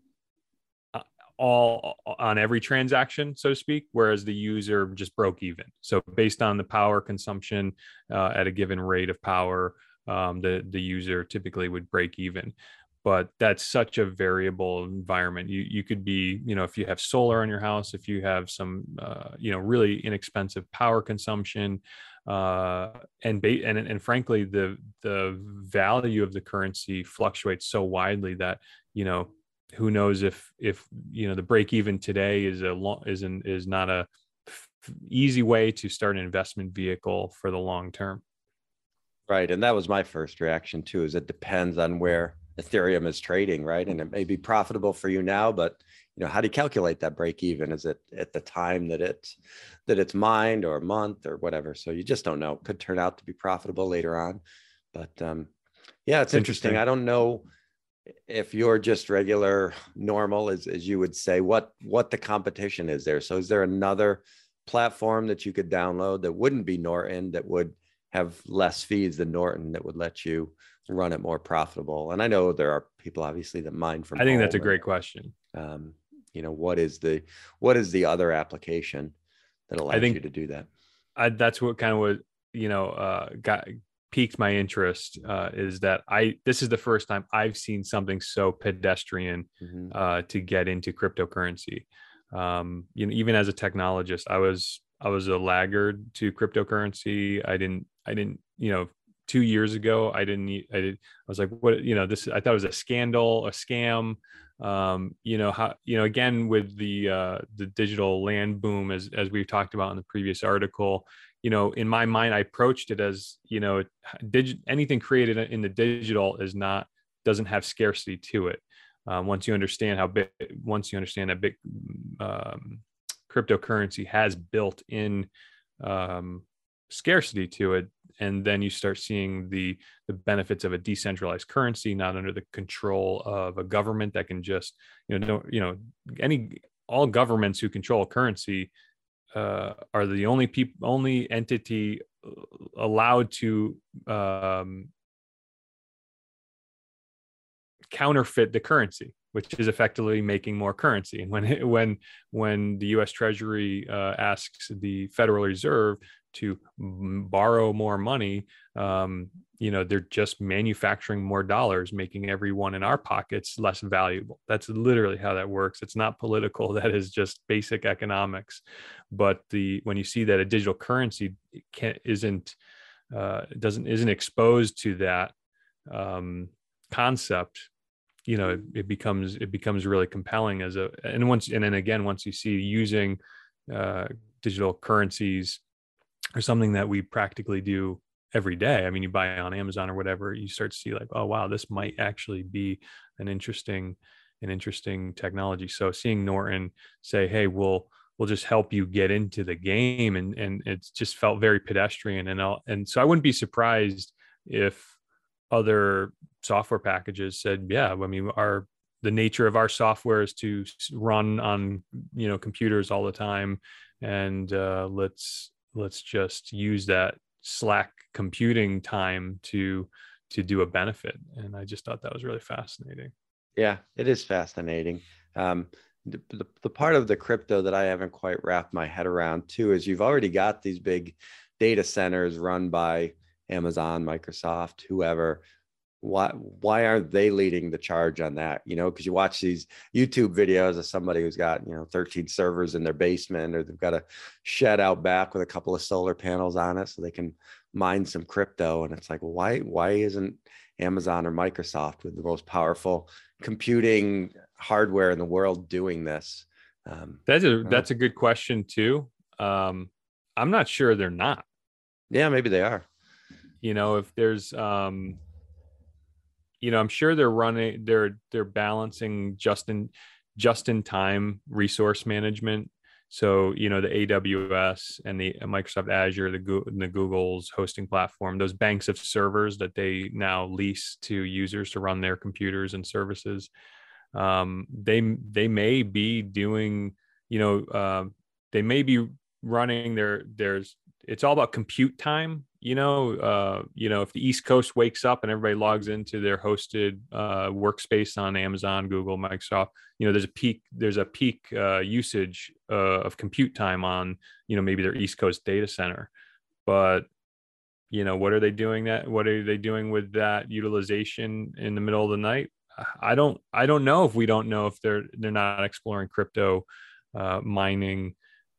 all on every transaction, so to speak, whereas the user just broke even. So based on the power consumption uh, at a given rate of power, um, the the user typically would break even. But that's such a variable environment. You you could be, you know, if you have solar on your house, if you have some, uh, you know, really inexpensive power consumption, uh, and, ba- and and frankly, the the value of the currency fluctuates so widely that you know who knows if if you know the break even today is a long is an, is not a f- easy way to start an investment vehicle for the long term. Right and that was my first reaction too is it depends on where ethereum is trading right? And it may be profitable for you now but you know how do you calculate that break even? Is it at the time that it's that it's mined or a month or whatever? So you just don't know. It could turn out to be profitable later on. But um yeah it's, it's interesting. interesting. I don't know if you're just regular normal as, as you would say what what the competition is there. So is there another platform that you could download that wouldn't be norton that would have less fees than norton that would let you run it more profitable? And i know there are people obviously that mine from i think that's a great question. um, you know what is the what is the other application that allows think, you to do that? I, that's what kind of what you know uh, got piqued my interest uh, is that I this is the first time I've seen something so pedestrian mm-hmm. uh, to get into cryptocurrency. Um, you know, even as a technologist, I was I was a laggard to cryptocurrency. I didn't I didn't you know two years ago I didn't I did I was like what you know this I thought it was a scandal a scam. Um, you know how you know again with the uh, the digital land boom as as we've talked about in the previous article you know in my mind i approached it as you know digi- anything created in the digital is not doesn't have scarcity to it. Um, once you understand how big once you understand that big um, cryptocurrency has built in um, scarcity to it and then you start seeing the the benefits of a decentralized currency not under the control of a government that can just you know no, you know any all governments who control currency uh, are the only people, only entity uh, allowed to um, counterfeit the currency, which is effectively making more currency. And when when when the U.S. Treasury uh, asks the Federal Reserve to borrow more money, um, you know they're just manufacturing more dollars making everyone in our pockets less valuable. That's literally how that works. It's not political that is just basic economics. But the when you see that a digital currency can isn't uh, doesn't isn't exposed to that um, concept you know it, it, becomes it becomes really compelling as a and once and then again once you see using uh, digital currencies or something that we practically do every day. I mean, you buy on Amazon or whatever, you start to see like, oh wow, this might actually be an interesting, an interesting technology. So seeing Norton say, hey, we'll we'll just help you get into the game, and and it's just felt very pedestrian, and I'll, and so I wouldn't be surprised if other software packages said, yeah, I mean, our the nature of our software is to run on you know computers all the time, and uh, let's let's just use that slack computing time to to do a benefit and i just thought that was really fascinating Yeah, it is fascinating. Um, the, the, the part of the crypto that I haven't quite wrapped my head around too is you've already got these big data centers run by Amazon, Microsoft, whoever. Why why aren't they leading the charge on that? You know, because you watch these YouTube videos of somebody who's got you know 13 servers in their basement, or they've got a shed out back with a couple of solar panels on it, so they can mine some crypto. And it's like, why why isn't Amazon or Microsoft with the most powerful computing hardware in the world doing this? Um, that's a that's a good question too. Um, I'm not sure they're not. Yeah, maybe they are. You know, if there's um, you know, I'm sure they're running they're they're balancing just in just in time resource management. So, you know, the AWS and the Microsoft Azure, the, Google, the Google's hosting platform, those banks of servers that they now lease to users to run their computers and services, um, they they may be doing, you know, uh, they may be running their there's it's all about compute time you know uh, you know if the east coast wakes up and everybody logs into their hosted uh, workspace on amazon google microsoft you know there's a peak there's a peak uh, usage uh, of compute time on you know maybe their east coast data center. But you know what are they doing that what are they doing with that utilization in the middle of the night? I don't i don't know if we don't know if they're they're not exploring crypto uh, mining.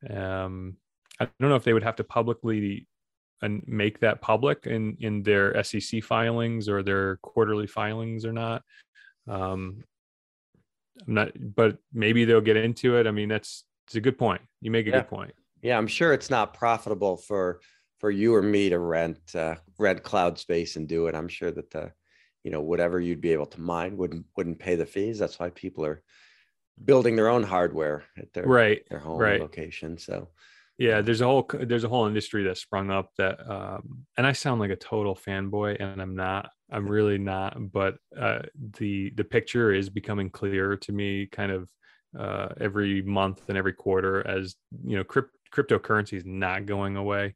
Um, I don't know if they would have to publicly and make that public in in their SEC filings or their quarterly filings or not. Um, I'm not, but maybe they'll get into it. I mean, that's it's a good point. You make a yeah. good point. Yeah, I'm sure it's not profitable for for you or me to rent uh, rent cloud space and do it. I'm sure that the you know whatever you'd be able to mine wouldn't wouldn't pay the fees. That's why people are building their own hardware at their right their home right. location. So yeah, there's a whole there's a whole industry that sprung up that, um, and I sound like a total fanboy, and I'm not. I'm really not. But uh, the the picture is becoming clearer to me, kind of uh, every month and every quarter, as you know, crypt, cryptocurrency is not going away.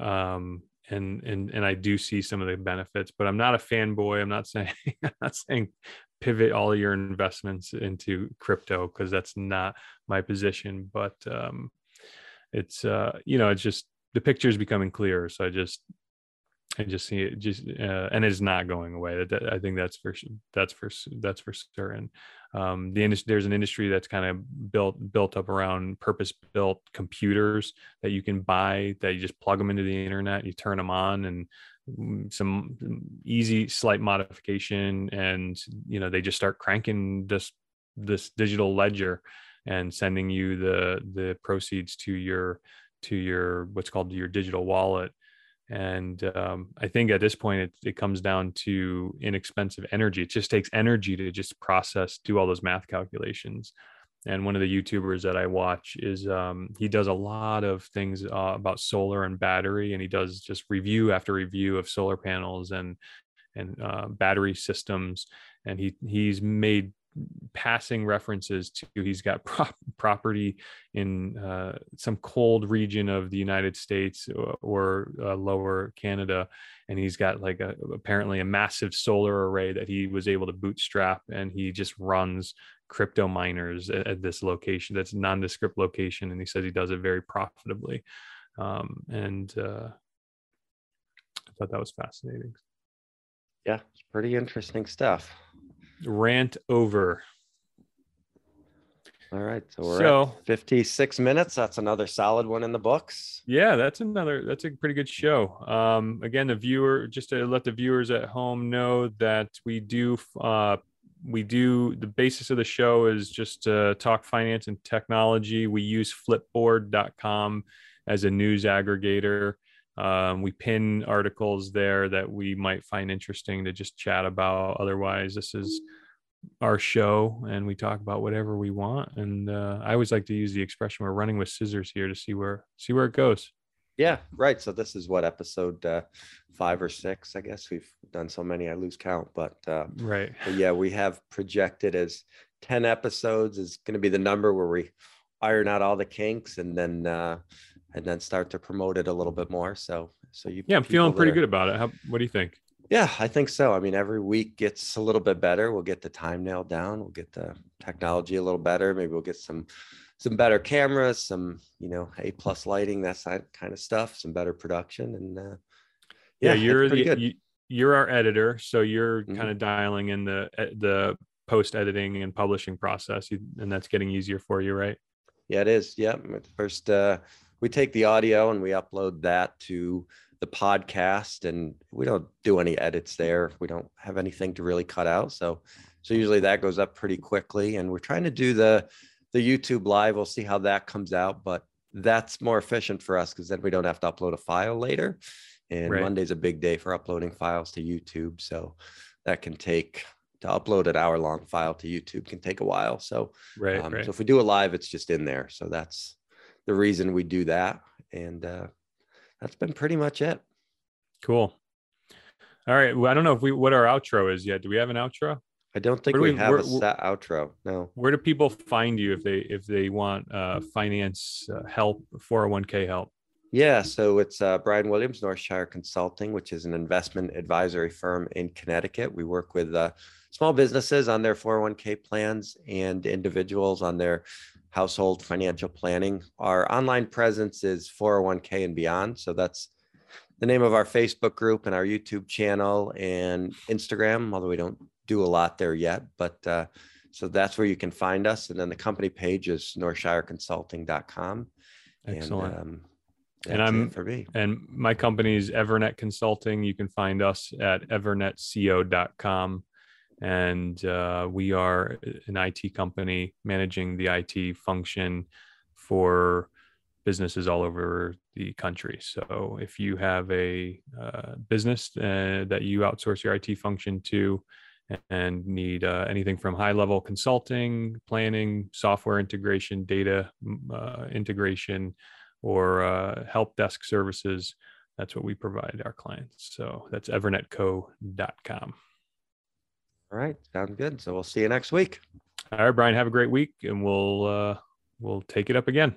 Um, and and and I do see some of the benefits, but I'm not a fanboy. I'm not saying I'm not saying pivot all your investments into crypto because that's not my position. But um, it's uh you know it's just the picture is becoming clearer. So i just i just see it just uh, and it's not going away. That, that, i think that's for that's for that's for certain. Um the industry there's an industry that's kind of built built up around purpose built computers that you can buy that you just plug them into the internet you turn them on and some easy slight modification and you know they just start cranking this this digital ledger and sending you the the proceeds to your to your what's called your digital wallet. And um, i think at this point it, it comes down to inexpensive energy. It just takes energy to just process do all those math calculations. And one of the youtubers that i watch is um, he does a lot of things uh, about solar and battery and he does just review after review of solar panels and and uh, battery systems. And he he's made passing references to he's got property in uh, some cold region of the United States or, or uh, lower Canada, and he's got like a, apparently a massive solar array that he was able to bootstrap, and he just runs crypto miners at, at this location that's nondescript location, and he says he does it very profitably, um, and uh, I thought that was fascinating. Yeah, it's pretty interesting stuff rant over. All right. So we're so, at 56 minutes. That's another solid one in the books. Yeah, that's another that's a pretty good show. Um again, the viewer just to let the viewers at home know that we do uh we do the basis of the show is just to talk finance and technology. We use flipboard.com as a news aggregator. Um, we pin articles there that we might find interesting to just chat about. Otherwise, this is our show and we talk about whatever we want. And uh, I always like to use the expression we're running with scissors here to see where see where it goes. Yeah, right. So this is what episode uh, five or six, I guess. We've done so many I lose count, but uh, right. But yeah, we have projected as ten episodes is going to be the number where we iron out all the kinks and then uh, and then start to promote it a little bit more. So, so you, yeah, I'm feeling pretty are, good about it. How, what do you think? Yeah, I think so. I mean, every week gets a little bit better. We'll get the time nailed down. We'll get the technology a little better. Maybe we'll get some some better cameras, some you know A plus lighting, that kind of stuff, some better production, and uh, yeah, yeah you're the you, are our editor, so you're mm-hmm. kind of dialing in the the post editing and publishing process, and that's getting easier for you, right? Yeah, it is. Yeah, first uh, we take the audio and we upload that to the podcast, and we don't do any edits there. We don't have anything to really cut out, so so usually that goes up pretty quickly. And we're trying to do the the YouTube live. We'll see how that comes out, but that's more efficient for us because then we don't have to upload a file later. And right. Monday's a big day for uploading files to YouTube, so that can take to upload an hour long file to YouTube can take a while. So, right, um, right. so if we do a live, it's just in there. So that's the reason we do that. And uh, that's been pretty much it. Cool. All right. Well, I don't know if we what our outro is yet. Do we have an outro? I don't think we, we, have a set outro. No. Where do people find you if they if they want uh, finance uh, help, 401k help? Yeah, so it's uh, Brian Williams, Northshire Consulting, which is an investment advisory firm in Connecticut. We work with uh, small businesses on their 401k plans and individuals on their household financial planning. Our online presence is 401k and beyond. So that's the name of our Facebook group and our YouTube channel and Instagram, although we don't do a lot there yet. But uh, so that's where you can find us. And then the company page is northshireconsulting.com. Excellent. And, um, and I'm for me. And my company is Evernet Consulting. You can find us at evernetco.com. And uh, we are an IT company managing the IT function for businesses all over the country. So if you have a uh, business uh, that you outsource your IT function to, and need uh, anything from high level consulting, planning, software integration, data uh, integration, or uh, help desk services. That's what we provide our clients. So that's evernetco.com. All right. Sounds good. So we'll see you next week. All right, Brian. Have a great week, and we'll uh, we'll take it up again.